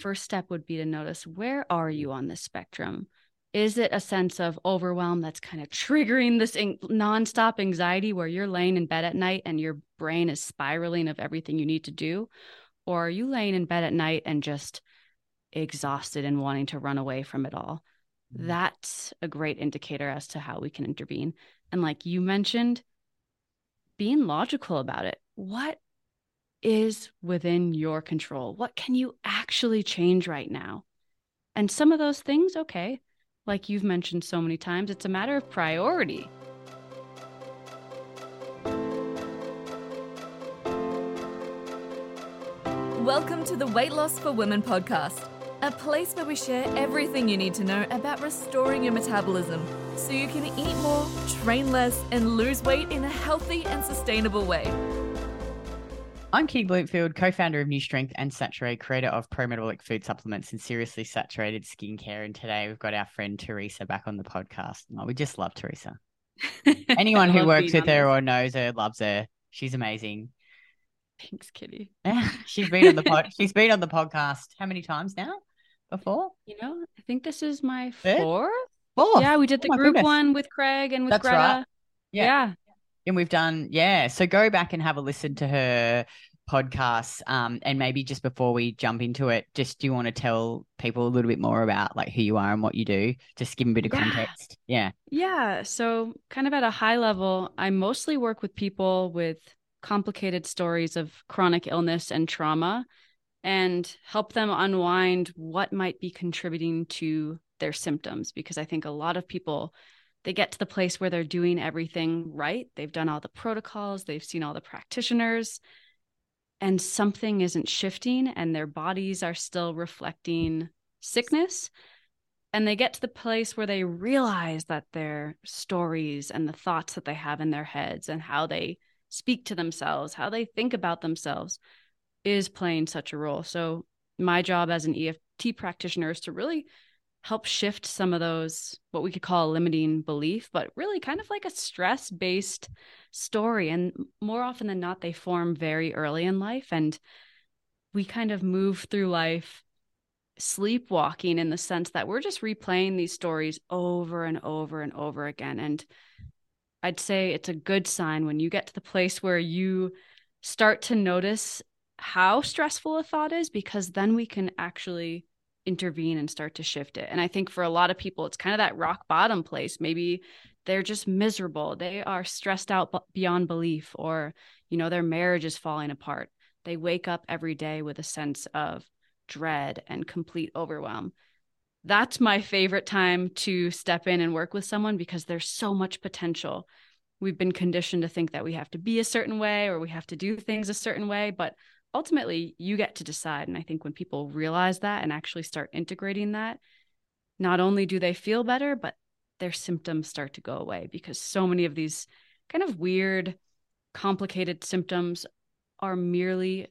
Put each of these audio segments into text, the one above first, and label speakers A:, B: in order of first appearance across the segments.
A: first step would be to notice where are you on this spectrum? Is it a sense of overwhelm that's kind of triggering this in- nonstop anxiety where you're laying in bed at night and your brain is spiraling of everything you need to do? Or are you laying in bed at night and just exhausted and wanting to run away from it all? Mm-hmm. That's a great indicator as to how we can intervene. And like you mentioned, being logical about it. What is within your control? What can you actually change right now? And some of those things, okay, like you've mentioned so many times, it's a matter of priority.
B: Welcome to the Weight Loss for Women podcast, a place where we share everything you need to know about restoring your metabolism so you can eat more, train less, and lose weight in a healthy and sustainable way.
C: I'm Kitty Blomfield, co-founder of New Strength and Saturée, creator of pro-metabolic food supplements and seriously saturated skincare. And today we've got our friend Theresa back on the podcast. Oh, we just love Theresa. Anyone who works with her or knows her loves her. She's amazing.
A: Thanks, Kitty.
C: she's been on the pod. She's been on the podcast how many times now? Before?
A: You know, I think this is my fourth.
C: Fourth.
A: Yeah, we did oh the oh group goodness. one with Craig and with That's Greta. Right.
C: Yeah. yeah. And we've done, yeah. So go back and have a listen to her podcast. Um, and maybe just before we jump into it, just do you want to tell people a little bit more about like who you are and what you do? Just give them a bit of yeah. context. Yeah.
A: Yeah. So kind of at a high level, I mostly work with people with complicated stories of chronic illness and trauma and help them unwind what might be contributing to their symptoms because I think a lot of people they get to the place where they're doing everything right. They've done all the protocols, they've seen all the practitioners, and something isn't shifting, and their bodies are still reflecting sickness. And they get to the place where they realize that their stories and the thoughts that they have in their heads and how they speak to themselves, how they think about themselves is playing such a role. So, my job as an EFT practitioner is to really help shift some of those what we could call a limiting belief but really kind of like a stress based story and more often than not they form very early in life and we kind of move through life sleepwalking in the sense that we're just replaying these stories over and over and over again and i'd say it's a good sign when you get to the place where you start to notice how stressful a thought is because then we can actually intervene and start to shift it. And I think for a lot of people, it's kind of that rock bottom place. Maybe they're just miserable. They are stressed out beyond belief, or, you know, their marriage is falling apart. They wake up every day with a sense of dread and complete overwhelm. That's my favorite time to step in and work with someone because there's so much potential. We've been conditioned to think that we have to be a certain way or we have to do things a certain way, but ultimately you get to decide. And I think when people realize that and actually start integrating that, not only do they feel better, but their symptoms start to go away because so many of these kind of weird, complicated symptoms are merely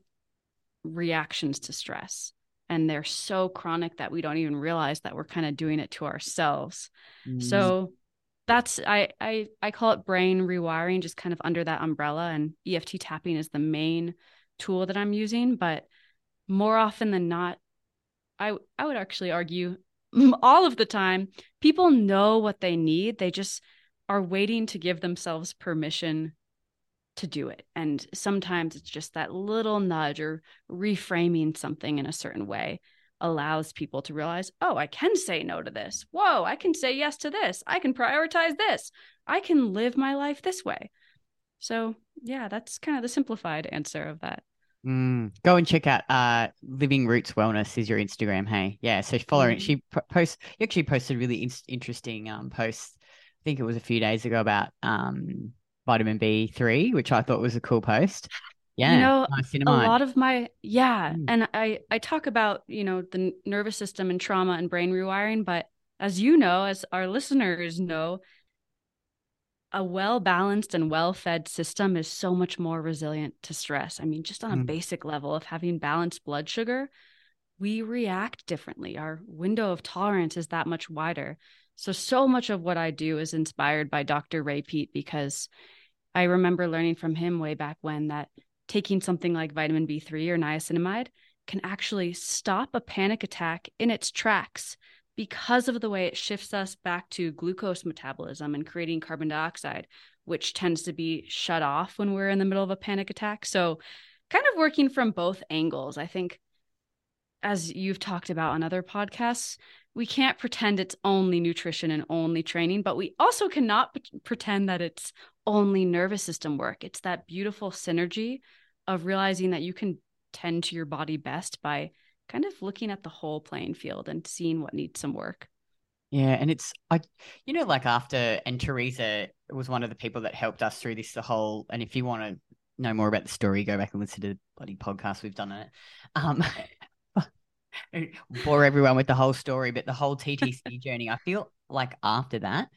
A: reactions to stress. And they're so chronic that we don't even realize that we're kind of doing it to ourselves. Mm. So that's I, I I call it brain rewiring, just kind of under that umbrella. And EFT tapping is the main tool that I'm using, but more often than not, I I would actually argue all of the time people know what they need. They just are waiting to give themselves permission to do it. And sometimes it's just that little nudge or reframing something in a certain way allows people to realize, oh, I can say no to this. Whoa, I can say yes to this. I can prioritize this. I can live my life this way. So, yeah, that's kind of the simplified answer of that.
C: Mm, go and check out uh Living Roots Wellness is your Instagram. Hey, yeah. So following mm. she posts. You actually posted a really in- interesting um post. I think it was a few days ago about um vitamin B three, which I thought was a cool post. Yeah,
A: you know, nice a lot of my yeah, mm. and I I talk about you know the nervous system and trauma and brain rewiring, but as you know, as our listeners know, a well balanced and well fed system is so much more resilient to stress. I mean, just on a mm. basic level of having balanced blood sugar, we react differently. Our window of tolerance is that much wider. So, so much of what I do is inspired by Dr. Ray Peat because I remember learning from him way back when that taking something like vitamin B3 or niacinamide can actually stop a panic attack in its tracks because of the way it shifts us back to glucose metabolism and creating carbon dioxide, which tends to be shut off when we're in the middle of a panic attack. So, kind of working from both angles. I think, as you've talked about on other podcasts, we can't pretend it's only nutrition and only training, but we also cannot p- pretend that it's only nervous system work. It's that beautiful synergy of realizing that you can tend to your body best by kind of looking at the whole playing field and seeing what needs some work.
C: Yeah, and it's I, you know, like after and Theresa was one of the people that helped us through this the whole. And if you want to know more about the story, go back and listen to the bloody podcast we've done on it. Um, bore everyone with the whole story, but the whole TTC journey. I feel like after that,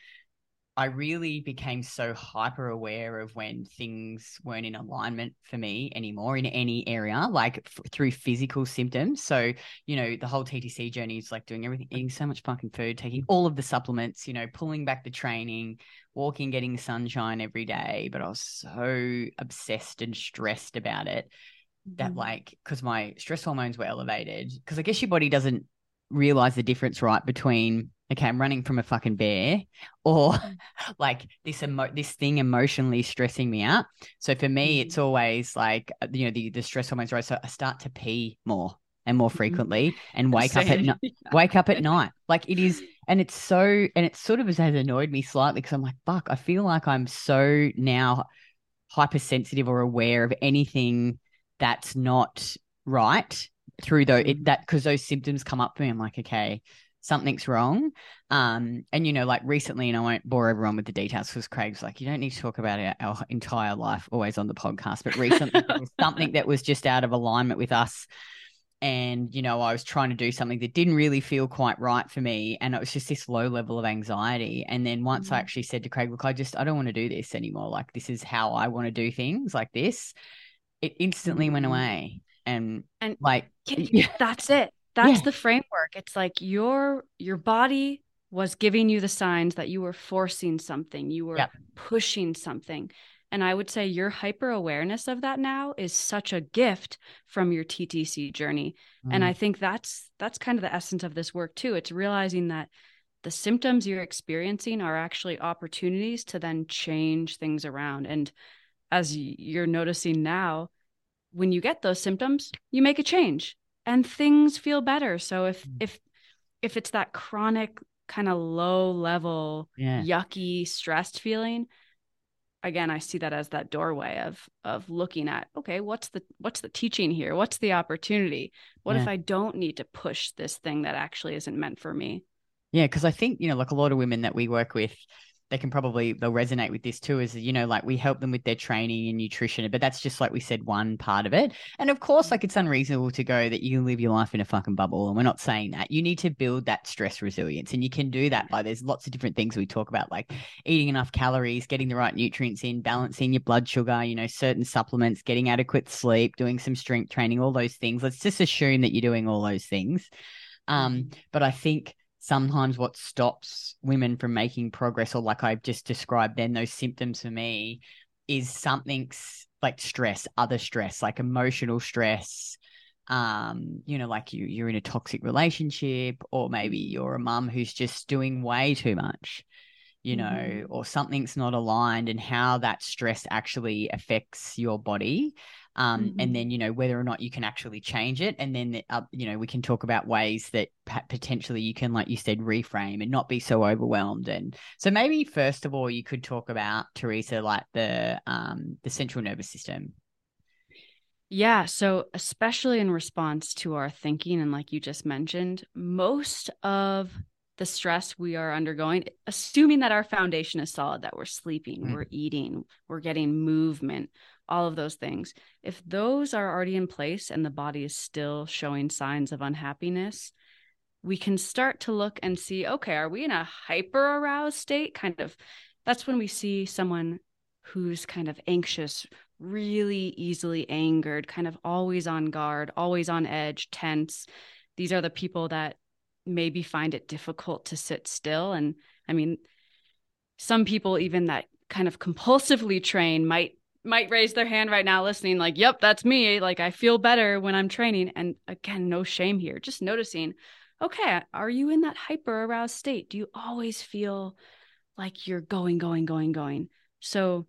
C: I really became so hyper aware of when things weren't in alignment for me anymore in any area, like f- through physical symptoms. So, you know, the whole TTC journey is like doing everything, eating so much fucking food, taking all of the supplements, you know, pulling back the training, walking, getting sunshine every day. But I was so obsessed and stressed about it that, mm-hmm. like, because my stress hormones were elevated, because I guess your body doesn't realize the difference, right, between okay, I'm running from a fucking bear, or mm. like this emo- this thing emotionally stressing me out. So for me, it's mm. always like uh, you know the the stress hormones rise. So I start to pee more and more mm-hmm. frequently, and wake up at ni- wake up at night. Like it is, and it's so, and it sort of has annoyed me slightly because I'm like, fuck, I feel like I'm so now hypersensitive or aware of anything that's not right through though it that because those symptoms come up for me. I'm like, okay, something's wrong. Um, and you know, like recently, and I won't bore everyone with the details because Craig's like, you don't need to talk about our, our entire life always on the podcast. But recently, there was something that was just out of alignment with us. And, you know, I was trying to do something that didn't really feel quite right for me. And it was just this low level of anxiety. And then once mm-hmm. I actually said to Craig, look, I just, I don't want to do this anymore. Like, this is how I want to do things like this. It instantly mm-hmm. went away. And, and like,
A: that's it that's yeah. the framework. It's like your your body was giving you the signs that you were forcing something you were pushing something. And i would say your hyper awareness of that now is such a gift from your ttc journey. Mm. and i think that's that's kind of the essence of this work too. It's realizing that the symptoms you're experiencing are actually opportunities to then change things around. And as you're noticing now when you get those symptoms you make a change and things feel better so if mm. if if it's that chronic kind of low level yeah. yucky stressed feeling again i see that as that doorway of of looking at okay what's the what's the teaching here what's the opportunity what yeah. if i don't need to push this thing that actually isn't meant for me
C: yeah because i think you know like a lot of women that we work with they can probably they'll resonate with this too is you know like we help them with their training and nutrition but that's just like we said one part of it. And of course like it's unreasonable to go that you can live your life in a fucking bubble and we're not saying that. You need to build that stress resilience and you can do that by there's lots of different things we talk about like eating enough calories getting the right nutrients in balancing your blood sugar you know certain supplements getting adequate sleep doing some strength training all those things. Let's just assume that you're doing all those things. Um mm-hmm. but i think sometimes what stops women from making progress or like I've just described then those symptoms for me is something like stress, other stress, like emotional stress. Um, you know, like you you're in a toxic relationship, or maybe you're a mum who's just doing way too much, you know, mm-hmm. or something's not aligned and how that stress actually affects your body um, mm-hmm. and then you know whether or not you can actually change it and then uh, you know we can talk about ways that potentially you can like you said reframe and not be so overwhelmed and so maybe first of all you could talk about Theresa like the um the central nervous system
A: yeah. So, especially in response to our thinking, and like you just mentioned, most of the stress we are undergoing, assuming that our foundation is solid, that we're sleeping, mm. we're eating, we're getting movement, all of those things. If those are already in place and the body is still showing signs of unhappiness, we can start to look and see okay, are we in a hyper aroused state? Kind of that's when we see someone who's kind of anxious, really easily angered, kind of always on guard, always on edge, tense. These are the people that maybe find it difficult to sit still. And I mean, some people, even that kind of compulsively train, might might raise their hand right now listening like yep that's me. Like i feel better when i'm training. And again no shame here just noticing okay are you in that hyper aroused state? Do you always feel like you're going going going going? So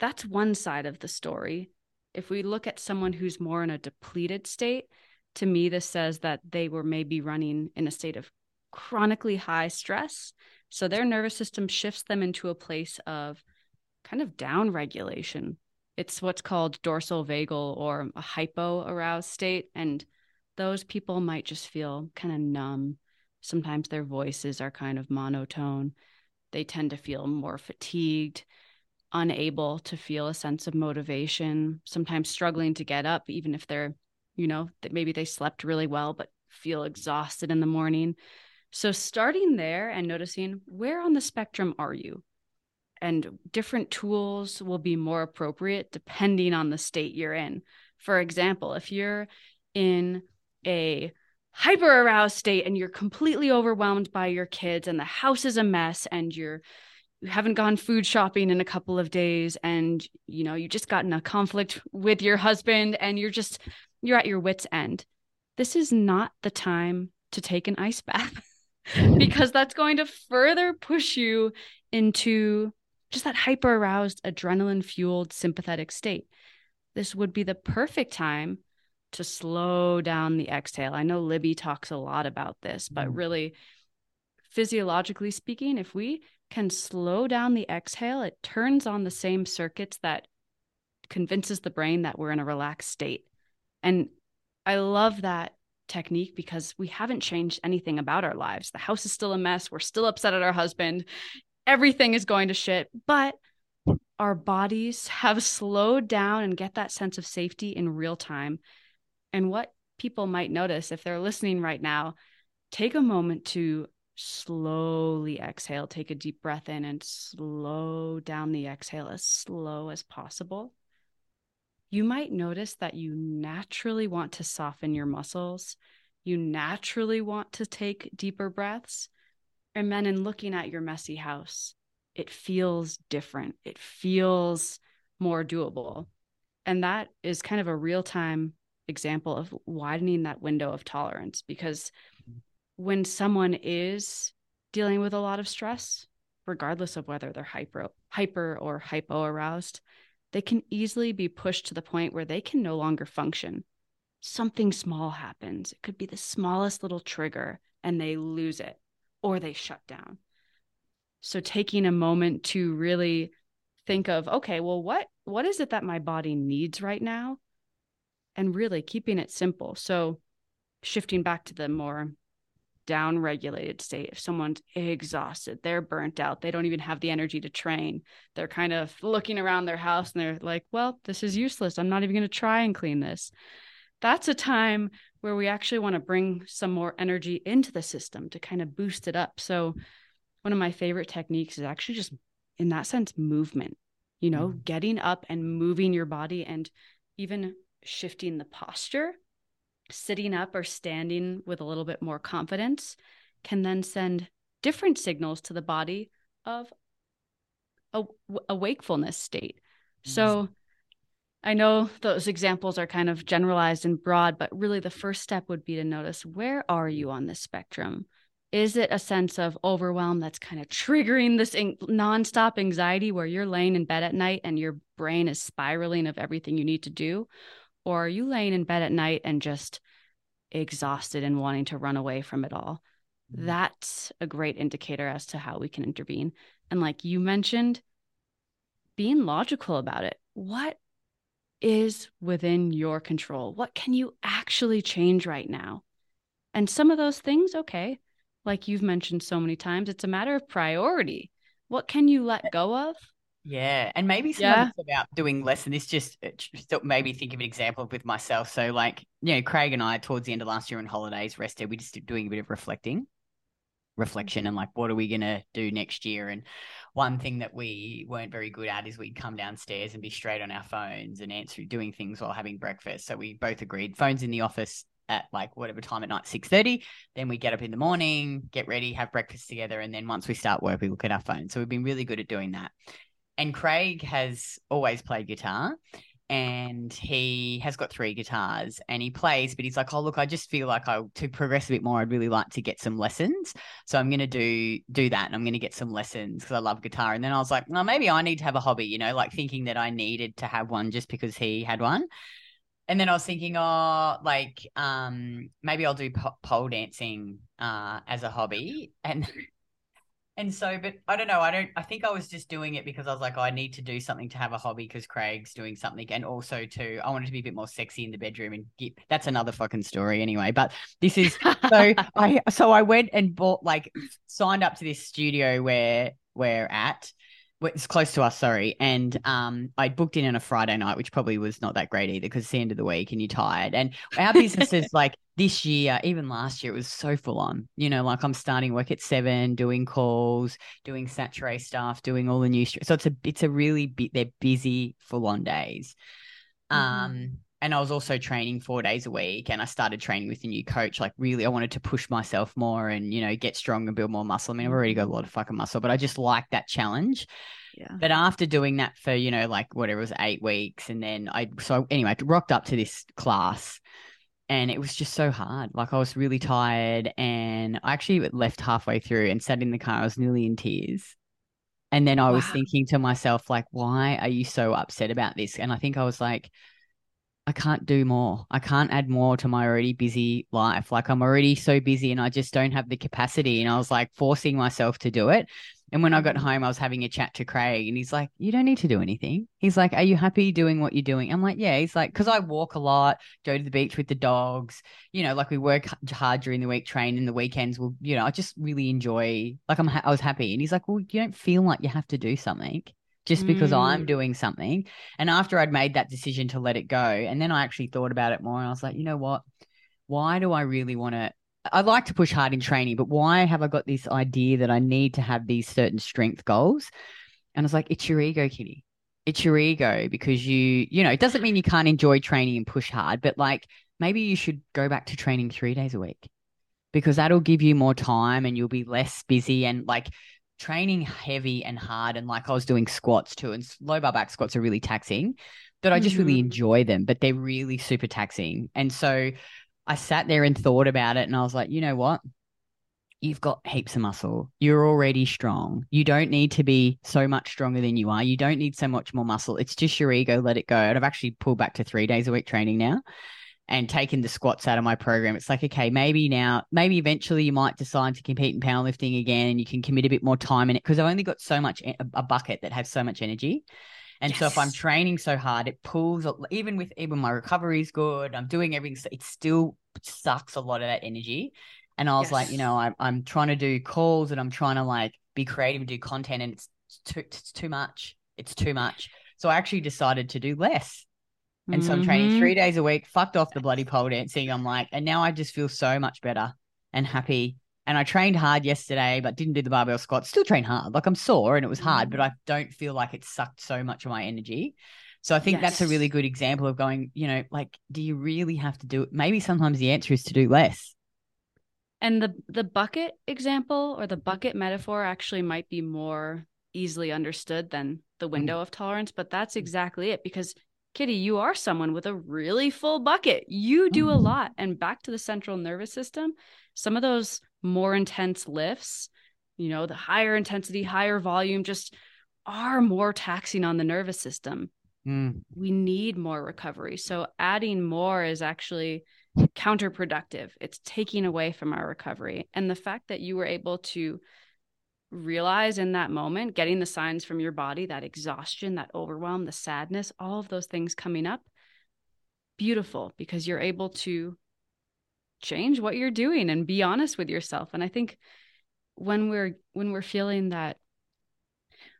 A: that's one side of the story. If we look at someone who's more in a depleted state to me this says that they were maybe running in a state of chronically high stress. So their nervous system shifts them into a place of kind of down regulation it's what's called dorsal vagal or a hypo aroused state. And those people might just feel kind of numb. Sometimes their voices are kind of monotone. They tend to feel more fatigued, unable to feel a sense of motivation, sometimes struggling to get up, even if they're, you know, maybe they slept really well, but feel exhausted in the morning. So, starting there and noticing where on the spectrum are you? And different tools will be more appropriate depending on the state you're in. For example, if you're in a hyper aroused state and you're completely overwhelmed by your kids and the house is a mess and you're you haven't gone food shopping in a couple of days and you know you just got in a conflict with your husband and you're just you're at your wits end this is not the time to take an ice bath because that's going to further push you into just that hyper aroused, adrenaline fueled sympathetic state. This would be the perfect time to slow down the exhale. I know Libby talks a lot about this, but mm. really, physiologically speaking, if we can slow down the exhale, it turns on the same circuits that convinces the brain that we're in a relaxed state. And I love that technique because we haven't changed anything about our lives. The house is still a mess. We're still upset at our husband everything is going to shit, but our bodies have slowed down and get that sense of safety in real time. And what people might notice if they're listening right now, take a moment to slowly exhale, take a deep breath in and slow down the exhale as slow as possible. You might notice that you naturally want to soften your muscles. You naturally want to take deeper breaths. And then in looking at your messy house, it feels different. It feels more doable. And that is kind of a real time example of widening that window of tolerance because when someone is dealing with a lot of stress, regardless of whether they're hyper, hyper or hypo aroused, they can easily be pushed to the point where they can no longer function. Something small happens. It could be the smallest little trigger and they lose it or they shut down. So taking a moment to really think of okay, well what what is it that my body needs right now? And really keeping it simple. So shifting back to the more down regulated state if someone's exhausted they're burnt out they don't even have the energy to train they're kind of looking around their house and they're like well this is useless i'm not even going to try and clean this that's a time where we actually want to bring some more energy into the system to kind of boost it up. So, one of my favorite techniques is actually just in that sense movement, you know, mm getting up and moving your body and even shifting the posture, sitting up or standing with a little bit more confidence can then send different signals to the body of a, a wakefulness state. mm So, I know those examples are kind of generalized and broad, but really the first step would be to notice where are you on this spectrum? Is it a sense of overwhelm that's kind of triggering this in- nonstop anxiety where you're laying in bed at night and your brain is spiraling of everything you need to do? Or are you laying in bed at night and just exhausted and wanting to run away from it all? Mm-hmm. That's a great indicator as to how we can intervene. And like you mentioned, being logical about it. What is within your control? What can you actually change right now? And some of those things, okay, like you've mentioned so many times, it's a matter of priority. What can you let go of?
C: Yeah, and maybe some yeah. about doing less. And this just, uh, just maybe think of an example with myself. So, like, you know, Craig and I, towards the end of last year on holidays, rested. We just doing a bit of reflecting, reflection, and like, what are we gonna do next year? And one thing that we weren't very good at is we'd come downstairs and be straight on our phones and answer doing things while having breakfast. So we both agreed phones in the office at like whatever time at night 6.30 then we get up in the morning get ready have breakfast together and then once we start work we look at our phone so we've been really good at doing that and Craig has always played guitar and he has got three guitars and he plays but he's like oh look i just feel like i to progress a bit more i'd really like to get some lessons. So i'm going to do do that and i'm going to get some lessons because i love guitar. And then i was like well maybe i need to have a hobby you know like thinking that i needed to have one just because he had one. And then i was thinking oh like um maybe i'll do pole dancing uh as a hobby. And and so, but I don't know. I don't, I think I was just doing it because I was like, oh, I need to do something to have a hobby because Craig's doing something. And also, too, I wanted to be a bit more sexy in the bedroom and get that's another fucking story anyway. But this is so I, so I went and bought, like, signed up to this studio where we're at it's close to us, sorry. And um, I booked in on a Friday night, which probably was not that great either because it's the end of the week and you're tired. And our business is like this year, even last year, it was so full on. You know, like I'm starting work at seven, doing calls, doing Saturday stuff, doing all the new. Stuff. So it's a it's a really bit. They're busy, full on days. Mm-hmm. Um, and I was also training four days a week and I started training with a new coach. Like really, I wanted to push myself more and, you know, get strong and build more muscle. I mean, I've already got a lot of fucking muscle, but I just like that challenge. Yeah. But after doing that for, you know, like whatever it was eight weeks. And then I, so anyway, I rocked up to this class and it was just so hard. Like I was really tired and I actually left halfway through and sat in the car. I was nearly in tears. And then I wow. was thinking to myself, like, why are you so upset about this? And I think I was like, I can't do more. I can't add more to my already busy life. Like I'm already so busy and I just don't have the capacity. And I was like forcing myself to do it. And when I got home, I was having a chat to Craig and he's like, You don't need to do anything. He's like, Are you happy doing what you're doing? I'm like, Yeah. He's like, Because I walk a lot, go to the beach with the dogs, you know, like we work hard during the week, train in the weekends. Well, you know, I just really enjoy, like, I'm, ha- I was happy. And he's like, Well, you don't feel like you have to do something just because mm. I'm doing something. And after I'd made that decision to let it go, and then I actually thought about it more and I was like, you know what? Why do I really want to? I like to push hard in training, but why have I got this idea that I need to have these certain strength goals? And I was like, it's your ego, Kitty. It's your ego because you, you know, it doesn't mean you can't enjoy training and push hard, but like maybe you should go back to training three days a week because that'll give you more time and you'll be less busy and like training heavy and hard and like I was doing squats too and low bar back squats are really taxing that I just mm-hmm. really enjoy them but they're really super taxing. And so I sat there and thought about it and I was like you know what? You've got heaps of muscle. You're already strong. You don't need to be so much stronger than you are. You don't need so much more muscle. It's just your ego let it go. And I've actually pulled back to 3 days a week training now and taking the squats out of my program, it's like, okay, maybe now, maybe eventually you might decide to compete in powerlifting again and you can commit a bit more time in it because I've only got so much, a bucket that has so much energy. And yes. so if I'm training so hard, it pulls, even with, even my recovery is good, I'm doing everything, it still sucks a lot of that energy. And I was yes. like, you know, I'm, I'm trying to do calls and I'm trying to like be creative and do content and it's too, it's too much. It's too much. So I actually decided to do less and mm-hmm. so I'm training mm-hmm. three days a week, fucked off the bloody pole dancing. I'm like, and now I just feel so much better and happy. And I trained hard yesterday, but didn't do the barbell squat. Still train hard. Like I'm sore and it was hard, but I mm. don't feel like it sucked so much of my energy. So I think yes. that's a really good example of going, you know, like, do you really have to do it? Maybe sometimes the answer is to do less.
A: And the the bucket example or the bucket metaphor actually might be more easily understood than the mm. window of tolerance, but that's exactly it because Kitty, you are someone with a really full bucket. You do a mm-hmm. lot. And back to the central nervous system, some of those more intense lifts, you know, the higher intensity, higher volume just are more taxing on the nervous system. Mm. We need more recovery. So adding more is actually counterproductive. It's taking away from our recovery. And the fact that you were able to realize in that moment, getting the signs from your body, that exhaustion, that overwhelm, the sadness, all of those things coming up, beautiful because you're able to change what you're doing and be honest with yourself. And I think when we're when we're feeling that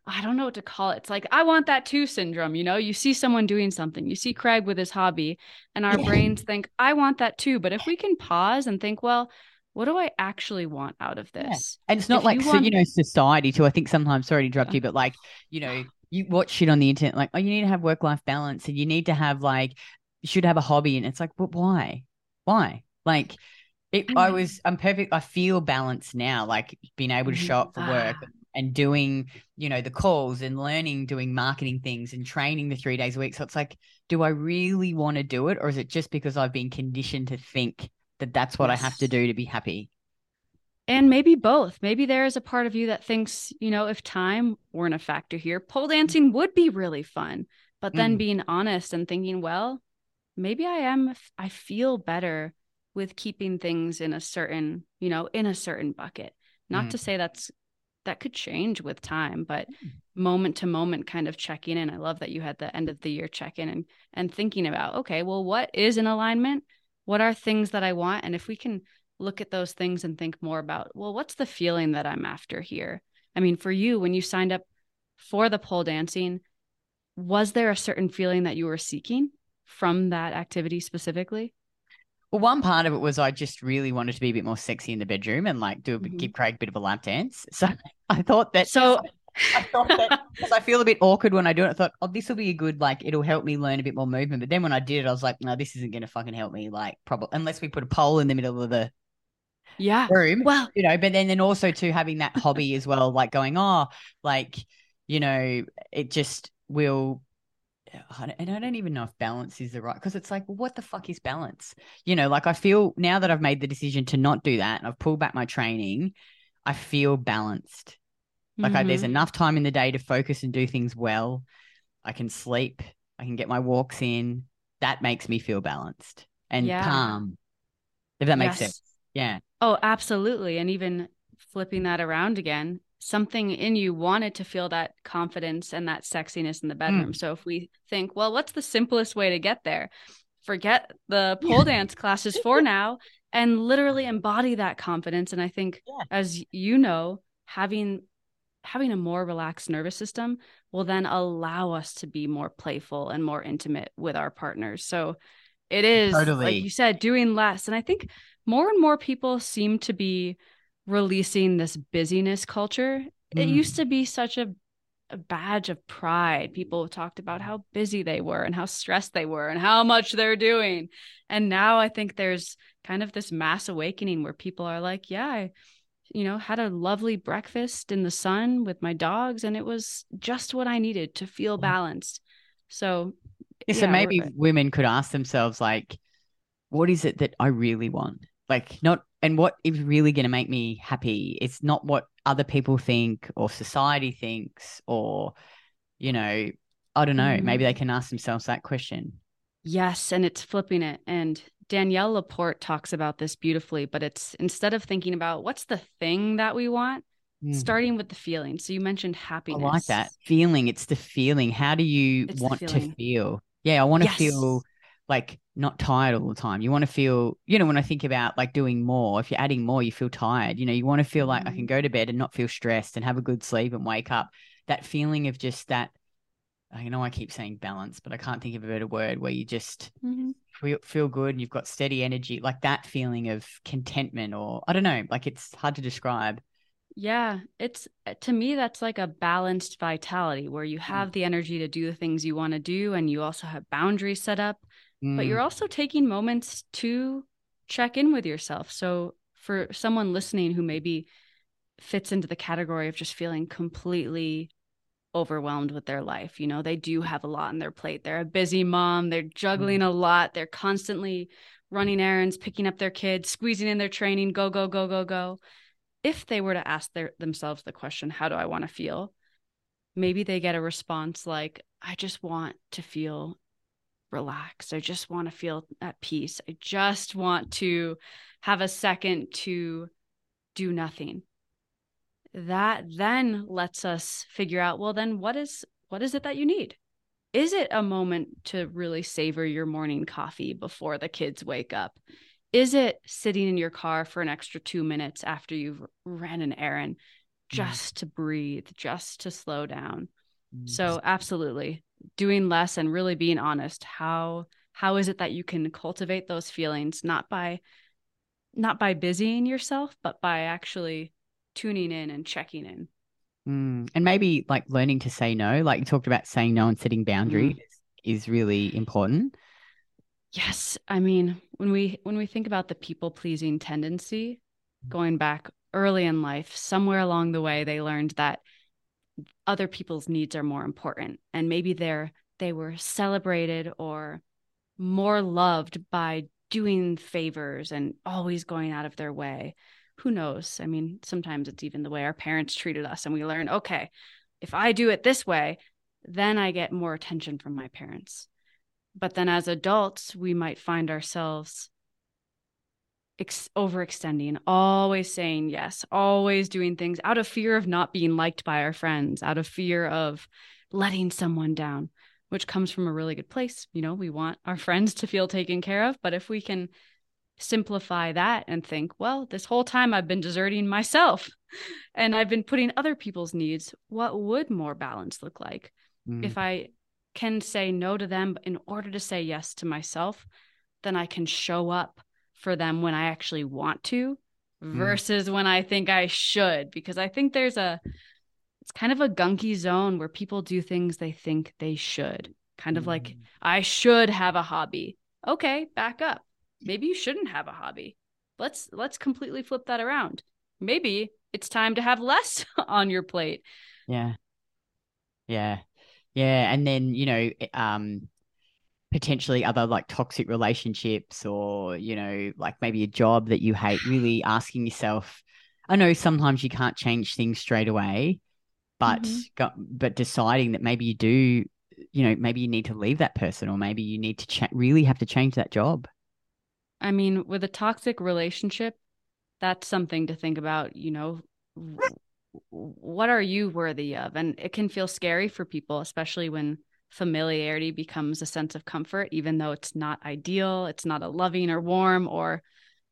A: I don't know what to call it. It's like I want that too syndrome, you know? You see someone doing something. You see Craig with his hobby and our brains think I want that too. But if we can pause and think, well, what do I actually want out of this?
C: Yeah. And it's not if like, you, want... you know, society too. I think sometimes, sorry to interrupt you, uh-huh. but like, you know, you watch shit on the internet, like, oh, you need to have work life balance and you need to have like, you should have a hobby. And it's like, but why? Why? Like, it, I was, I'm perfect. I feel balanced now, like being able to show up for work, and doing, you know, the calls and learning, doing marketing things and training the three days a week. So it's like, do I really want to do it? Or is it just because I've been conditioned to think that that's what yes. I have to do to be happy?
A: And maybe both. Maybe there is a part of you that thinks, you know, if time weren't a factor here, pole dancing would be really fun. But then mm. being honest and thinking, well, maybe I am, I feel better with keeping things in a certain, you know, in a certain bucket. Not mm. to say that's that could change with time, but mm. moment to moment kind of checking in. I love that you had the end of the year check in and and thinking about, okay, well, what is in alignment? What are things that I want? And if we can look at those things and think more about, well, what's the feeling that I'm after here? I mean, for you, when you signed up for the pole dancing, was there a certain feeling that you were seeking from that activity specifically?
C: Well, one part of it was I just really wanted to be a bit more sexy in the bedroom and like do a, mm-hmm. give Craig a bit of a lap dance. So I thought that.
A: So
C: I thought that because I feel a bit awkward when I do it. I thought, oh, this will be a good like it'll help me learn a bit more movement. But then when I did it, I was like, no, this isn't going to fucking help me. Like, probably unless we put a pole in the middle of the
A: yeah
C: room. Well, you know, but then then also to having that hobby as well, like going, oh, like you know, it just will and I don't even know if balance is the right because it's like, well, what the fuck is balance? You know, like I feel now that I've made the decision to not do that and I've pulled back my training, I feel balanced. Like mm-hmm. I, there's mm-hmm. enough time in the day to focus and do things well. I can sleep. I can get my walks in. That makes me feel balanced and yeah. calm. If that makes yes. sense. Yeah.
A: Oh, absolutely. And even flipping that around again, something in you wanted to feel that confidence and that sexiness in the bedroom. Mm. So if we think, well, what's the simplest way to get there? Forget the pole dance classes for now and literally embody that confidence. And I think yeah. as you know, having having a more relaxed nervous system will then allow us to be more playful and more intimate with our partners. So it is totally. like you said, doing less. And I think more and more people seem to be releasing this busyness culture. Mm. It used to be such a, a badge of pride. People talked about how busy they were and how stressed they were and how much they're doing. And now I think there's kind of this mass awakening where people are like, yeah, I, you know, had a lovely breakfast in the sun with my dogs and it was just what I needed to feel balanced. So,
C: yeah, so maybe women could ask themselves like what is it that I really want? Like not and what is really going to make me happy it's not what other people think or society thinks or you know i don't know mm. maybe they can ask themselves that question
A: yes and it's flipping it and danielle laporte talks about this beautifully but it's instead of thinking about what's the thing that we want mm. starting with the feeling so you mentioned happiness
C: i like that feeling it's the feeling how do you it's want to feel yeah i want to yes. feel like not tired all the time. You want to feel, you know, when I think about like doing more, if you're adding more, you feel tired. You know, you want to feel like mm-hmm. I can mm. go to bed and not feel stressed and have a good sleep and wake up. That feeling of just that, I know I keep saying balance, but I can't think of a better word where you just mm-hmm. feel, feel good and you've got steady energy, like that feeling of contentment or I don't know, like it's hard to describe.
A: Yeah, it's to me that's like a balanced vitality where you have mm. the energy to do the things you want to do and you also have boundaries set up mm. but you're mm. also taking moments to check in with yourself. So for someone listening who maybe fits into the category of just feeling completely overwhelmed with their life, you know, they do have a lot on their plate. They're a busy mom, they're juggling mm. a lot, they're constantly running errands, picking up their kids, squeezing in their training, go go go go go. If they were to ask their, themselves the question, how do I want to feel? Maybe they get a response like, I just want to feel relaxed. I just want to feel at peace. I just want to have a second to do nothing. That then lets us figure out well then what is what is it that you need? Is it a moment to really savor your morning coffee before the kids wake up? Is it sitting in your car for an extra 2 minutes after you've ran an errand mm. just mm. to breathe, just to slow down? Mm. So absolutely doing less and really being honest how how is it that you can cultivate those feelings not by not by busying yourself but by actually tuning in and checking in
C: mm. and maybe like learning to say no like you talked about saying no and setting boundaries mm. is really important
A: yes i mean when we when we think about the people pleasing tendency going back early in life, somewhere along the way, they learned that other people's needs are more important. And maybe they're, they were celebrated or more loved by doing favors and always going out of their way. Who knows? I mean, sometimes it's even the way our parents treated us, and we learn, okay, if I do it this way, then I get more attention from my parents. But then as adults, we might find ourselves ex- overextending, always saying yes, always doing things out of fear of not being liked by our friends, out of fear of letting someone down, which comes from a really good place. You know, we want our friends to feel taken care of. But if we can simplify that and think, well, this whole time I've been deserting myself and I've been putting other people's needs, what would more balance look like? Mm. If I can say no to them in order to say yes to myself, then I can show up for them when I actually want to mm. versus mm. when I think I should. Because I think there's a, it's kind of a gunky zone where people do things they think they should. Kind of mm. like, I should have a hobby. Okay, back up. Maybe you shouldn't have a hobby. Let's let's completely flip that around. Maybe it's time to have less on your plate.
C: Yeah. Yeah. Yeah, and then you know, um, potentially other like toxic relationships, or you know, like maybe a job that you hate. Really asking yourself. I know sometimes you can't change things straight away, but mm-hmm. but deciding that maybe you do, you know, maybe you need to leave that person, or maybe you need to cha- really have to change that job.
A: I mean, with a toxic relationship, that's something to think about. You know, what are you worthy of? And it can feel scary for people, especially when familiarity becomes a sense of comfort, even though it's not ideal, it's not a loving or warm or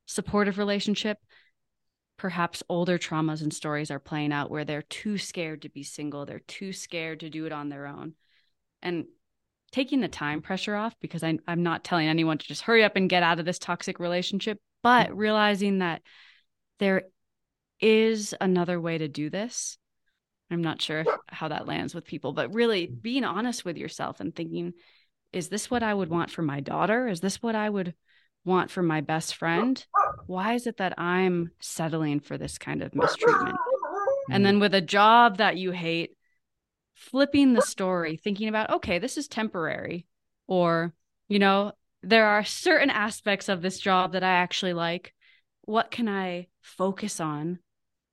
A: supportive relationship. Perhaps older traumas and stories are playing out where they're too scared to be single, they're too scared to do it on their own. And taking the time pressure off because I, I'm not telling anyone to just hurry up and get out of this toxic relationship, but mm-hmm. realizing that there is another way to do this. I'm not sure if, how that lands with people, but really mm. being honest with yourself and thinking, is this what I would want for my daughter? Is this what I would want for my best friend? Why is it that I'm settling for this kind of mistreatment? And then mm. with a job that you hate, flipping the story, thinking about, okay, this is temporary, or, you know, there are certain aspects of this job that I actually like. What can I focus on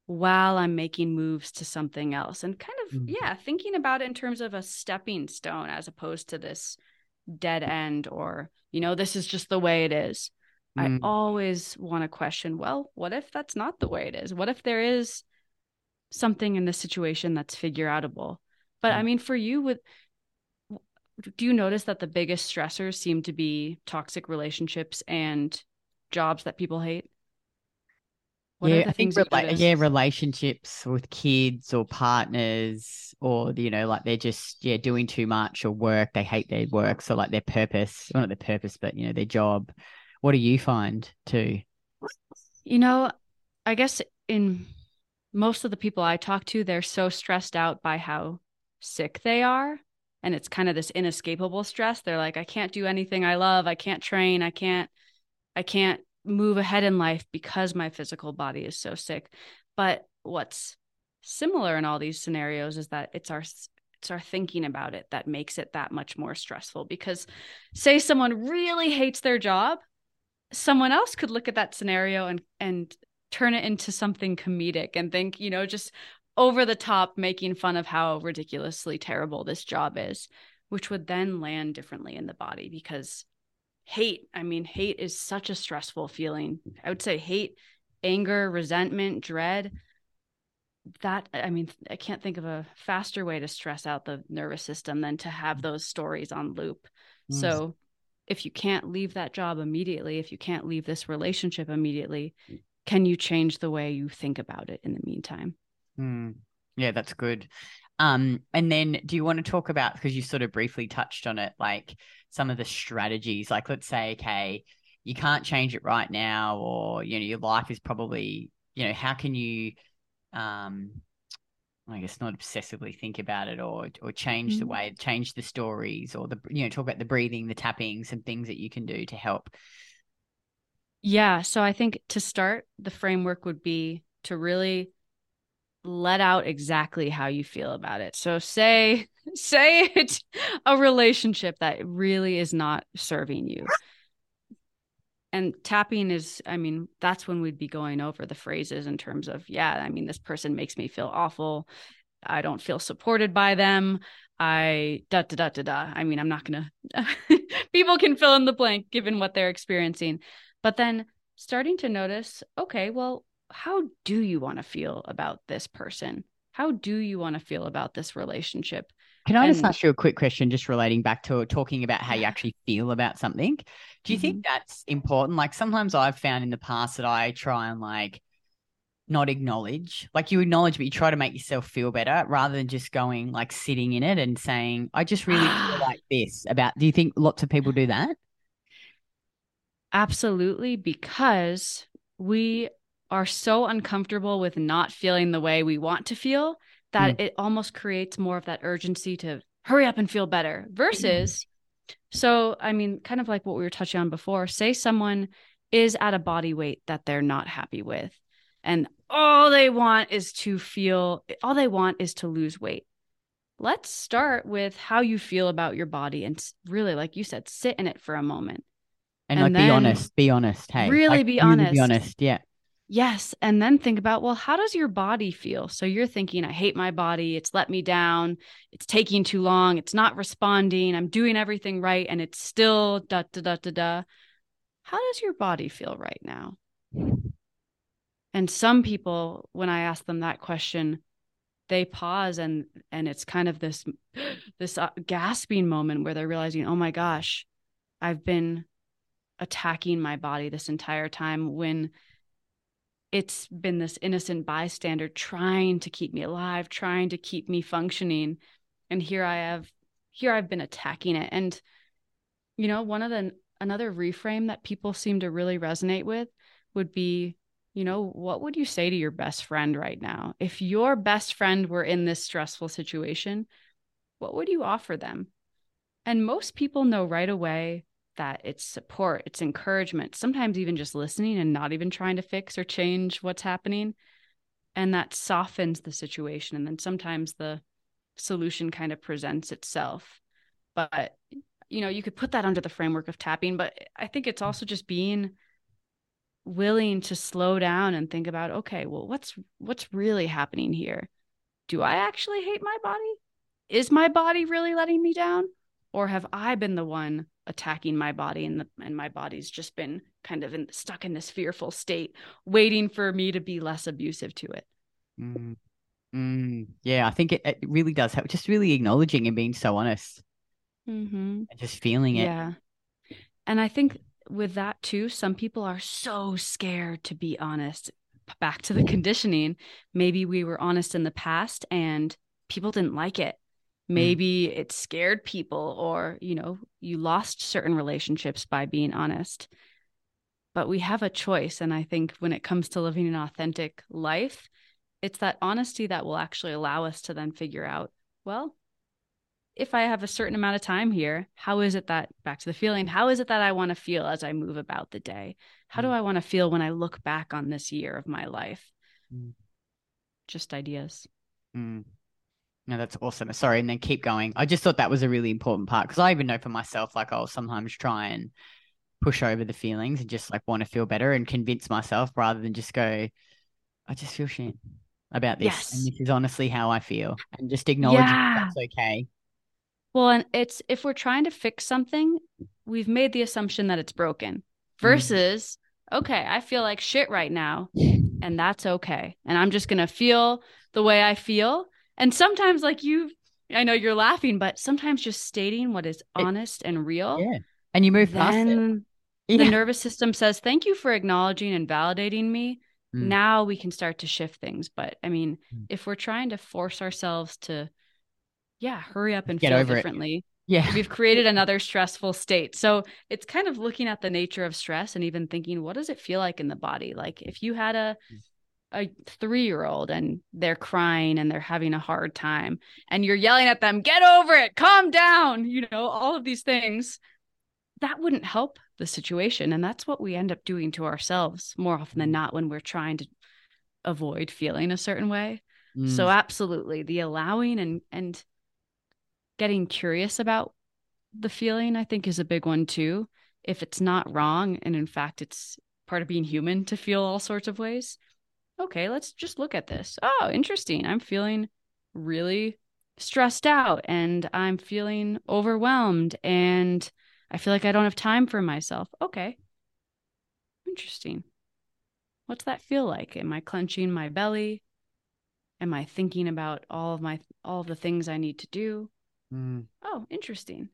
A: while I'm making moves to something else? And kind of, mm-hmm. yeah, thinking about it in terms of a stepping stone as opposed to this dead end or, you know, this is just the way it is. Mm. I mm-hmm. always want to question, well, what if that's not the way it is? What if there is something in this situation that's figure outable? But I mm. mean, for you, with do you notice that the biggest stressors seem to be toxic relationships and jobs that people hate?
C: What yeah, I think rela- yeah, relationships with kids or partners, or you know, like they're just yeah doing too much or work. They hate their work, so like their purpose, well, not their purpose, but you know their job. What do you find too?
A: You know, I guess in most of the people I talk to, they're so stressed out by how sick they are and it's kind of this inescapable stress. They're like i can't do anything i love. I can't train. I can't i can't move ahead in life because my physical body is so sick. But what's similar in all these scenarios is that it's our it's our thinking about it that makes it that much more stressful because say someone really hates their job someone else could look at that scenario and and turn it into something comedic and think you know just over the top making fun of how ridiculously terrible this job is, which would then land differently in the body because hate, I mean, hate is such a stressful feeling. I would say hate, anger, resentment, dread. That, I mean, I can't think of a faster way to stress out the nervous system than to have those stories on loop. Mm. So, if you can't leave that job immediately, if you can't leave this relationship immediately, can you change the way you think about it in the meantime?
C: Mm. Yeah, that's good. Um, and then do you want to talk about because you sort of briefly touched on it, like some of the strategies? Like, let's say, okay, you can't change it right now, or you know, your life is probably, you know, how can you, um, I guess not obsessively think about it, or or change mm-hmm. the way, change the stories, or the you know, talk about the breathing, the tapping, some things that you can do to help.
A: Yeah, so I think to start, the framework would be to really let out exactly how you feel about it. So say say it's a relationship that really is not serving you. And tapping is I mean, that's when we'd be going over the phrases in terms of, yeah, I mean, this person makes me feel awful. I don't feel supported by them. I da da da da da. I mean, I'm not gonna people can fill in the blank given what they're experiencing. But then starting to notice, okay, well, how do you want to feel about this person? How do you want to feel about this relationship?
C: Can I and, just ask you a quick question, just relating back to talking about how you actually feel about something? Do you mm-hmm. think that's important? Like sometimes I've found in the past that I try and like not acknowledge, like you acknowledge, but you try to make yourself feel better rather than just going like sitting in it and saying, I just really feel like this about. Do you think lots of people do that?
A: Absolutely, because we are so uncomfortable with not feeling the way we want to feel that mm. it almost creates more of that urgency to hurry up and feel better versus so i mean kind of like what we were touching on before say someone is at a body weight that they're not happy with and all they want is to feel all they want is to lose weight. Let's start with how you feel about your body and really like you said sit in it for a moment.
C: And, and like be honest be honest hey
A: really
C: like,
A: be honest
C: be honest yeah
A: Yes. And then think about, well, how does your body feel? So you're thinking, I hate my body. It's let me down. It's taking too long. It's not responding. I'm doing everything right. And it's still da da da da da. How does your body feel right now? And some people, when I ask them that question, they pause and and it's kind of this this uh, gasping moment where they're realizing, oh my gosh, I've been attacking my body this entire time when it's been this innocent bystander trying to keep me alive, trying to keep me functioning. And here I have, here I've been attacking it. And, you know, one of the, another reframe that people seem to really resonate with would be, you know, what would you say to your best friend right now? If your best friend were in this stressful situation, what would you offer them? And most people know right away that it's support, it's encouragement, sometimes even just listening and not even trying to fix or change what's happening. And that softens the situation. And then sometimes the solution kind of presents itself. But, you know, you could put that under the framework of tapping, but I think it's also just being willing to slow down and think about okay well what's what's really happening here do i actually hate my body is my body really letting me down or have i been the one attacking my body and the, and my body's just been kind of in, stuck in this fearful state waiting for me to be less abusive to it
C: mm. Mm. yeah i think it, it, really does help just really acknowledging and being so honest
A: mm-hmm.
C: and just feeling it
A: yeah and i think with that too some people are so scared to be honest back to the conditioning maybe we were honest in the past and people didn't like it. Maybe mm. it scared people or you know you lost certain relationships by being honest but we have a choice and i think when it comes to living an authentic life it's that honesty that will actually allow us to then figure out well if i have a certain amount of time here how is it that back to the feeling how is it that i want to feel as i move about the day how mm. do i want to feel when i look back on this year of my life mm. just ideas
C: mm. No, that's awesome. Sorry, and then keep going. I just thought that was a really important part because I even know for myself, like I'll sometimes try and push over the feelings and just like want to feel better and convince myself rather than just go, I just feel shit about this. Yes. And this is honestly how I feel. And just acknowledge yeah. that's okay.
A: Well, and it's if we're trying to fix something, we've made the assumption that it's broken mm. versus, mm. okay, I feel like shit right now and that's okay. And I'm just going to feel the way I feel and sometimes, like you, I know you're laughing, but sometimes just stating what is honest and real.
C: Yeah. And you move past it.
A: Yeah. The nervous system says, Thank you for acknowledging and validating me. Mm. Now we can start to shift things. But I mean, mm. if we're trying to force ourselves to, yeah, hurry up and Get feel differently. It.
C: Yeah.
A: We've created another stressful state. So it's kind of looking at the nature of stress and even thinking, what does it feel like in the body? Like if you had a mm a three year old and they're crying and they're having a hard time and you're yelling at them, get over it, calm down, you know, all of these things, that wouldn't help the situation. And that's what we end up doing to ourselves more often than not when we're trying to avoid feeling a certain way. Mm. So absolutely the allowing and and getting curious about the feeling I think is a big one too. If it's not wrong and in fact it's part of being human to feel all sorts of ways. Okay, let's just look at this. Oh, interesting. I'm feeling really stressed out and I'm feeling overwhelmed and I feel like I don't have time for myself. Okay. Interesting. What's that feel like? Am I clenching my belly? Am I thinking about all of my all of the things I need to do? Mm. Oh, interesting.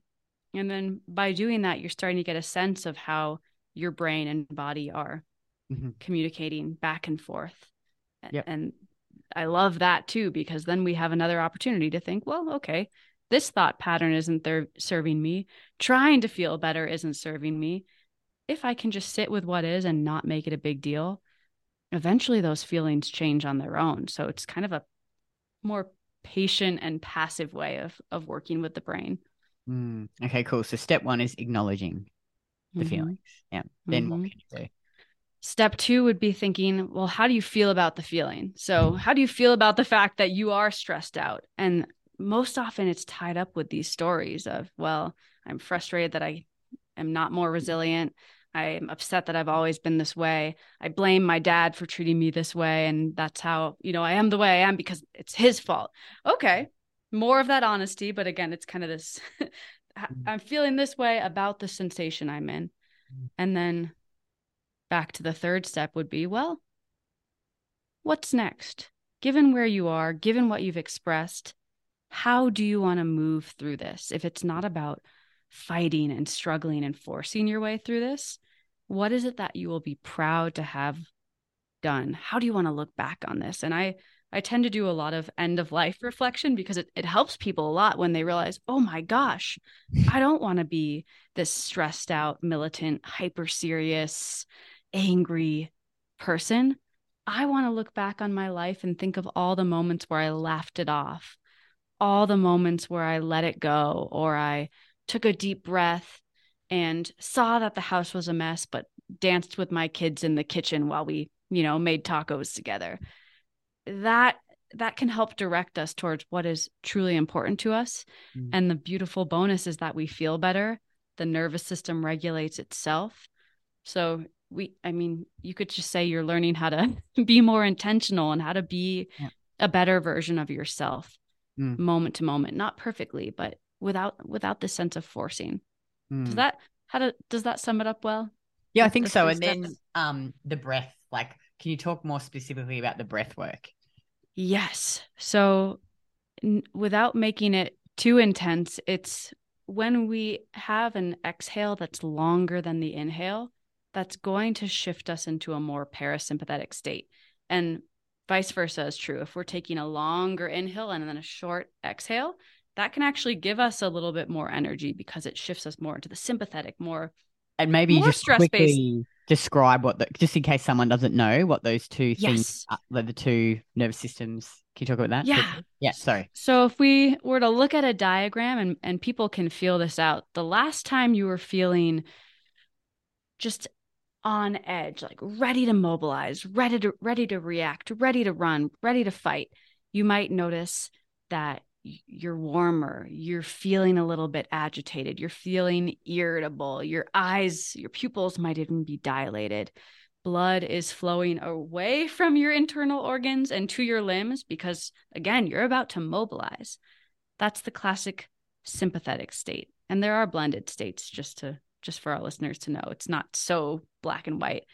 A: And then by doing that, you're starting to get a sense of how your brain and body are mm-hmm. communicating back and forth. Yep. And I love that too, because then we have another opportunity to think, well, okay, this thought pattern isn't there serving me. Trying to feel better isn't serving me. If I can just sit with what is and not make it a big deal, eventually those feelings change on their own. So it's kind of a more patient and passive way of of working with the brain.
C: Mm, okay, cool. So step one is acknowledging the mm-hmm. feelings. Yeah. Then mm-hmm. what can you do?
A: Step two would be thinking, well, how do you feel about the feeling? So, how do you feel about the fact that you are stressed out? And most often it's tied up with these stories of, well, I'm frustrated that I am not more resilient. I'm upset that I've always been this way. I blame my dad for treating me this way. And that's how, you know, I am the way I am because it's his fault. Okay. More of that honesty. But again, it's kind of this. I'm feeling this way about the sensation I'm in. And then back to the third step would be well, what's next? Given where you are, given what you've expressed, how do you want to move through this? If it's not about fighting and struggling and forcing your way through this, what is it that you will be proud to have done? How do you want to look back on this? And I I tend to do a lot of end of life reflection because it, it helps people a lot when they realize, oh my gosh, I don't want to be this stressed out, militant, hyper serious, angry person. I want to look back on my life and think of all the moments where I laughed it off, all the moments where I let it go or I took a deep breath and saw that the house was a mess, but danced with my kids in the kitchen while we, you know, made tacos together that that can help direct us towards what is truly important to us mm. and the beautiful bonus is that we feel better the nervous system regulates itself so we i mean you could just say you're learning how to be more intentional and how to be yeah. a better version of yourself mm. moment to moment not perfectly but without without the sense of forcing mm. does that how to does that sum it up well
C: yeah i think so and steps? then um the breath like can you talk more specifically about the breath work
A: Yes. So, n- without making it too intense, it's when we have an exhale that's longer than the inhale, that's going to shift us into a more parasympathetic state. And vice versa is true. If we're taking a longer inhale and then a short exhale, that can actually give us a little bit more energy because it shifts us more into the sympathetic, more
C: and maybe more just stress quickly describe what the, just in case someone doesn't know what those two yes. things are, the two nervous systems can you talk about that
A: yeah
C: yeah sorry
A: so if we were to look at a diagram and and people can feel this out the last time you were feeling just on edge like ready to mobilize ready to ready to react ready to run ready to fight you might notice that you're warmer, you're feeling a little bit agitated, you're feeling irritable, your eyes, your pupils might even be dilated. Blood is flowing away from your internal organs and to your limbs because, again, you're about to mobilize. That's the classic sympathetic state. And there are blended states, just to just for our listeners to know. It's not so black and white.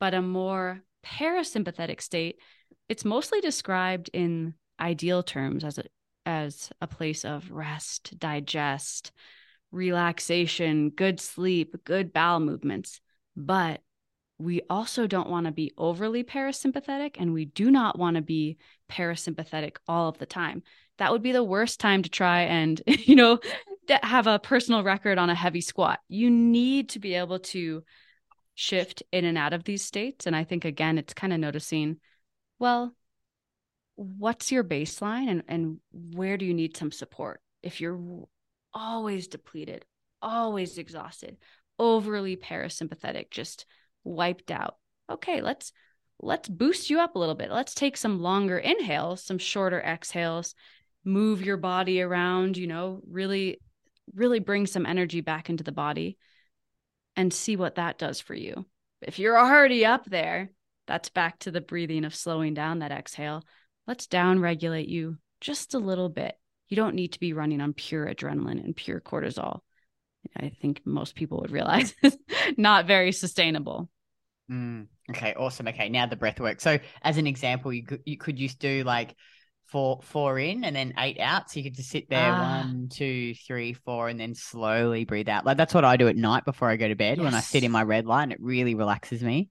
A: But a more parasympathetic state, it's mostly described in ideal terms as a as a place of rest, digest, relaxation, good sleep, good bowel movements. But we also don't want to be overly parasympathetic and we do not want to be parasympathetic all of the time. That would be the worst time to try and, you know, have a personal record on a heavy squat. You need to be able to shift in and out of these states. And I think, again, it's kind of noticing, well, what's your baseline and, and where do you need some support? If you're always depleted, always exhausted, overly parasympathetic, just wiped out. Okay, let's let's boost you up a little bit. Let's take some longer inhales, some shorter exhales, move your body around, you know, really, really bring some energy back into the body and see what that does for you. If you're already up there, that's back to the breathing of slowing down that exhale. Let's down regulate you just a little bit. You don't need to be running on pure adrenaline and pure cortisol. I think most people would realize it's not very sustainable.
C: Mm, okay, awesome. Okay, now the breath work. So, as an example, you could you could just do like four four in and then eight out. So you could just sit there ah. one, two, three, four, and then slowly breathe out. Like that's what I do at night before I go to bed yes. when I sit in my red light. And it really relaxes me.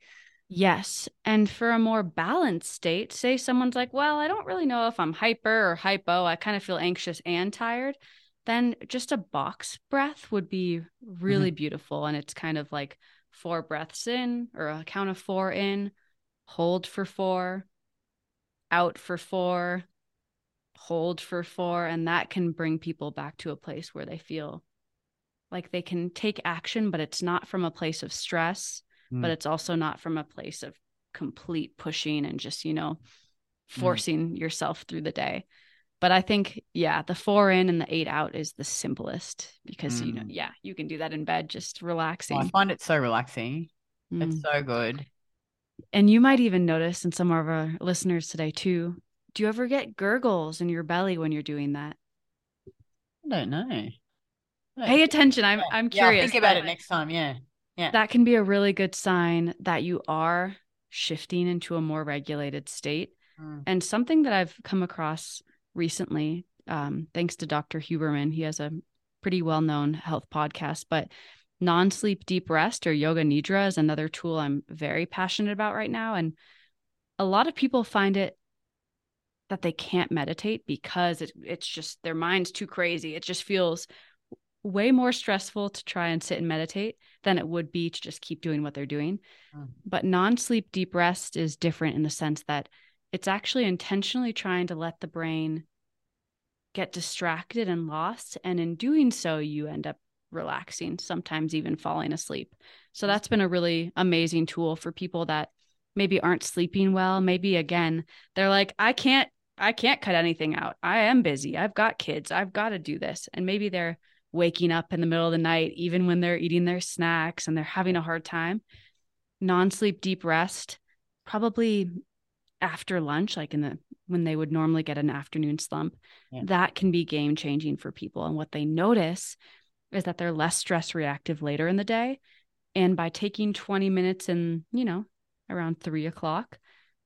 A: Yes. And for a more balanced state, say someone's like, well, I don't really know if I'm hyper or hypo. I kind of feel anxious and tired. Then just a box breath would be really mm-hmm. beautiful. And it's kind of like four breaths in or a count of four in, hold for four, out for four, hold for four. And that can bring people back to a place where they feel like they can take action, but it's not from a place of stress mm. but it's also not from a place of complete pushing and just, you know, mm. forcing mm. yourself through the day. But I think, yeah, the four in and the eight out is the simplest because, mm. you know, mm. yeah, you can do that in bed, just relaxing.
C: I find it so relaxing. It's mm. so good.
A: And you might even notice in some of our listeners today, too. Do you ever get gurgles in your belly when you're doing that?
C: I don't know.
A: Pay attention. I'm I'm curious.
C: Yeah, think about it next time. Yeah.
A: Yeah. That can be a really good sign that you are shifting into a more regulated state. Mm. And something that I've come across recently, um, thanks to Dr. Huberman, he has a pretty well known health podcast, but non sleep deep rest or yoga nidra is another tool I'm very passionate about right now. And a lot of people find it that they can't meditate because it, it's just their mind's too crazy. It just feels way more stressful to try and sit and meditate than it would be to just keep doing what they're doing. Mm. But non sleep deep rest is different in the sense that it's actually intentionally trying to let the brain get distracted and lost. And in doing so, you end up relaxing, sometimes even falling asleep. So that's been a really amazing tool for people that maybe aren't sleeping well. Maybe again, they're like, I can't. I can't cut anything out. I am busy. I've got kids. I've got to do this. And maybe they're waking up in the middle of the night, even when they're eating their snacks and they're having a hard time. Non sleep, deep rest, probably after lunch, like in the when they would normally get an afternoon slump, yeah. that can be game changing for people. And what they notice is that they're less stress reactive later in the day. And by taking 20 minutes and, you know, around three o'clock,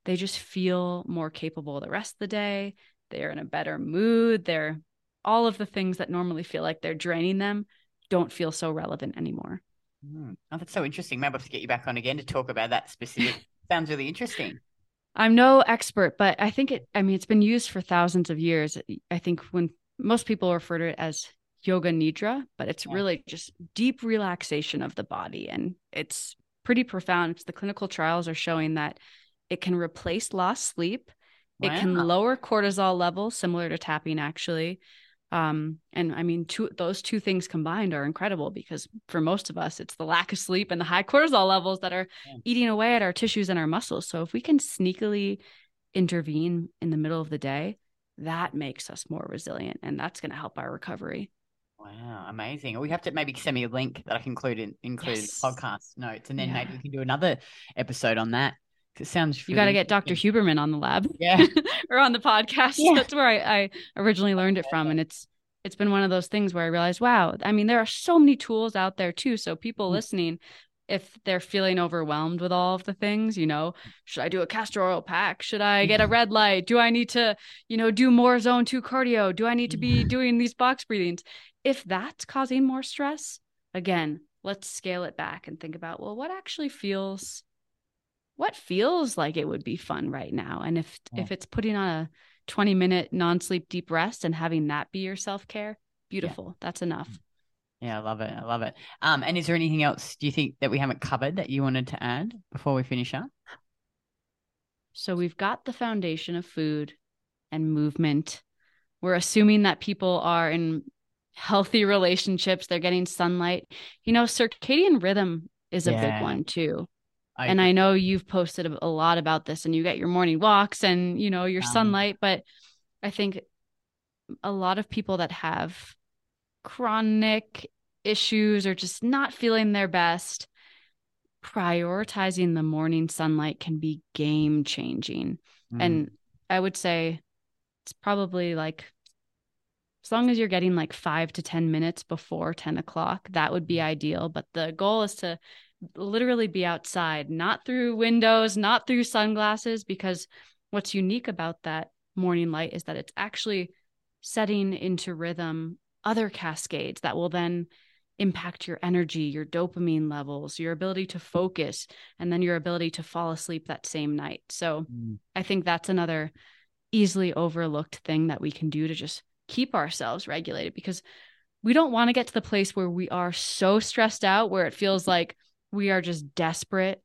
A: they just feel more capable the rest of the day. They're in a better mood. They're all of the things that normally feel like they're draining them don't feel so relevant anymore.
C: Mm. Oh, that's so interesting. Maybe I have to get you back on again to talk about that specific. Sounds really interesting.
A: I'm no expert, but I think it, I mean, it's been used for thousands of years. I think when most people refer to it as yoga nidra, but it's yeah. really just deep relaxation of the body. And it's pretty profound. It's the clinical trials are showing that it can replace lost sleep. Wow. It can lower cortisol levels, similar to tapping, actually. Um, and I mean, two those two things combined are incredible because for most of us, it's the lack of sleep and the high cortisol levels that are yeah. eating away at our tissues and our muscles. So if we can sneakily intervene in the middle of the day, that makes us more resilient, and that's going to help our recovery.
C: Wow, amazing! We have to maybe send me a link that I can include in include yes. podcast notes, and then yeah. maybe we can do another episode on that. It sounds
A: you got to get Dr. Huberman on the lab,
C: yeah,
A: or on the podcast. Yeah. That's where I, I originally learned it from, and it's it's been one of those things where I realized, wow, I mean, there are so many tools out there too. So people mm-hmm. listening, if they're feeling overwhelmed with all of the things, you know, should I do a castor oil pack? Should I get a red light? Do I need to, you know, do more zone two cardio? Do I need to be doing these box breathings? If that's causing more stress, again, let's scale it back and think about, well, what actually feels what feels like it would be fun right now? And if if it's putting on a 20 minute non-sleep deep rest and having that be your self-care beautiful. Yeah. that's enough.
C: Yeah i love it. I love it. Um and is there anything else do you think that we haven't covered that you wanted to add before we finish up?
A: So we've got the foundation of food and movement. We're assuming that people are in healthy relationships. They're getting sunlight. You know circadian rhythm is a yeah. big one too I and agree. I know you've posted a lot about this and you get your morning walks and you know your um, sunlight, but I think a lot of people that have chronic issues or just not feeling their best, prioritizing the morning sunlight can be game changing. Mm. And I would say it's probably like as long as you're getting like five to 10 minutes before 10 o'clock, that would be mm. ideal. But the goal is to literally be outside, not through windows, not through sunglasses, because what's unique about that morning light is that it's actually setting into rhythm other cascades that will then impact your energy, your dopamine levels, your ability to focus, and then your ability to fall asleep that same night. So mm. I think that's another easily overlooked thing that we can do to just keep ourselves regulated because we don't want to get to the place where we are so stressed out where it feels like we are just desperate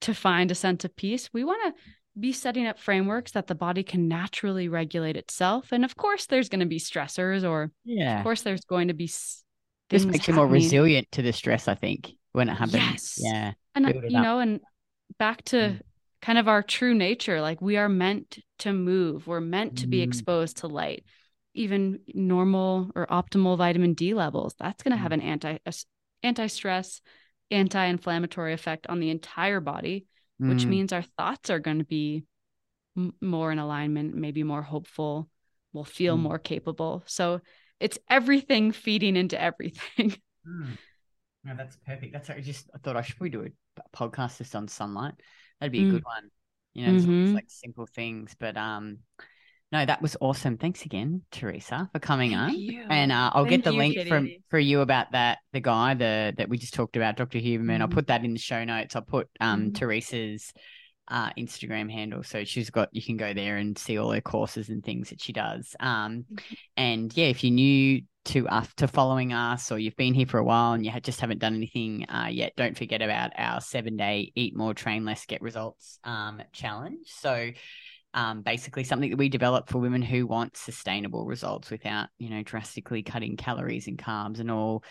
A: to find a sense of peace. We want to be setting up frameworks that the body can naturally regulate itself. And of course, there's going to be stressors, or yeah, of course, there's going to be.
C: This makes you more resilient to the stress, I think, when it happens. Yes. Yeah.
A: And, you up. know, and back to mm. kind of our true nature, like we are meant to move, we're meant to be mm. exposed to light. Even normal or optimal vitamin D levels, that's going to have mm. an anti anti stress, anti inflammatory effect on the entire body which mm. means our thoughts are going to be m- more in alignment, maybe more hopeful, we'll feel mm. more capable. So it's everything feeding into everything.
C: Mm. No, that's perfect. That's I just I thought I should probably do a podcast just on sunlight. That'd be a good mm. one. You know, mm-hmm. it's like simple things, but um, no, that was awesome. Thanks again, Theresa, for coming Thank on. You. And uh, I'll Thank get the link from for you about that the guy the that we just talked about, Dr. Huberman. Mm-hmm. I'll put that in the show notes. I'll put um mm-hmm. Theresa's uh, Instagram handle. So she's got you can go there and see all her courses and things that she does. Um, mm-hmm. and yeah, if you're new to us to following us or you've been here for a while and you just haven't done anything uh, yet, don't forget about our seven day eat more, train less, get results um, challenge. So um, basically something that we develop for women who want sustainable results without, you know, drastically cutting calories and carbs and all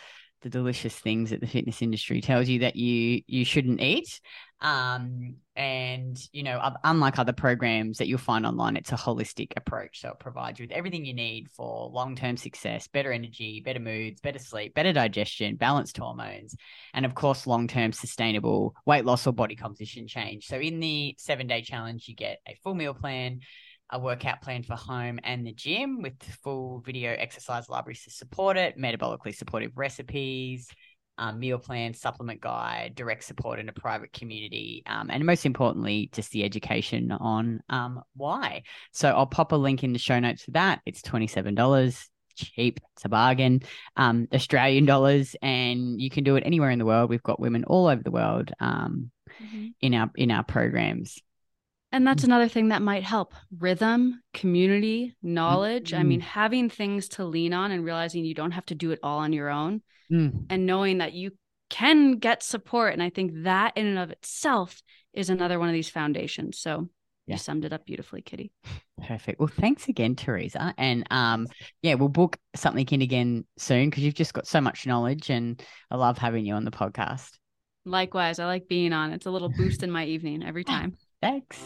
C: the delicious things that the fitness industry tells you that you you shouldn't eat. Um, and you know, unlike other programs that you'll find online, it's a holistic approach. So it provides you with everything you need for long term success, better energy, better moods, better sleep, better digestion, balanced hormones, and of course, long term sustainable weight loss or body composition change. So in the seven day challenge, you get a full meal plan a workout plan for home and the gym with full video exercise libraries to support it, metabolically supportive recipes, um, meal plan, supplement guide, direct support in a private community, um, and most importantly, just the education on um, why. So I'll pop a link in the show notes for that. It's $27 cheap. It's a bargain. Um, Australian dollars, and you can do it anywhere in the world. We've got women all over the world um, mm-hmm. in our in our programs.
A: And that's another thing that might help rhythm, community, knowledge. Mm-hmm. I mean, having things to lean on and realizing you don't have to do it all on your own mm. and knowing that you can get support. And I think that in and of itself is another one of these foundations. So yeah. you summed it up beautifully, Kitty.
C: Perfect. Well, thanks again, Theresa. And um, yeah, we'll book something in again soon because you've just got so much knowledge and I love having you on the podcast.
A: Likewise, I like being on. It's a little boost in my evening every time.
C: Thanks.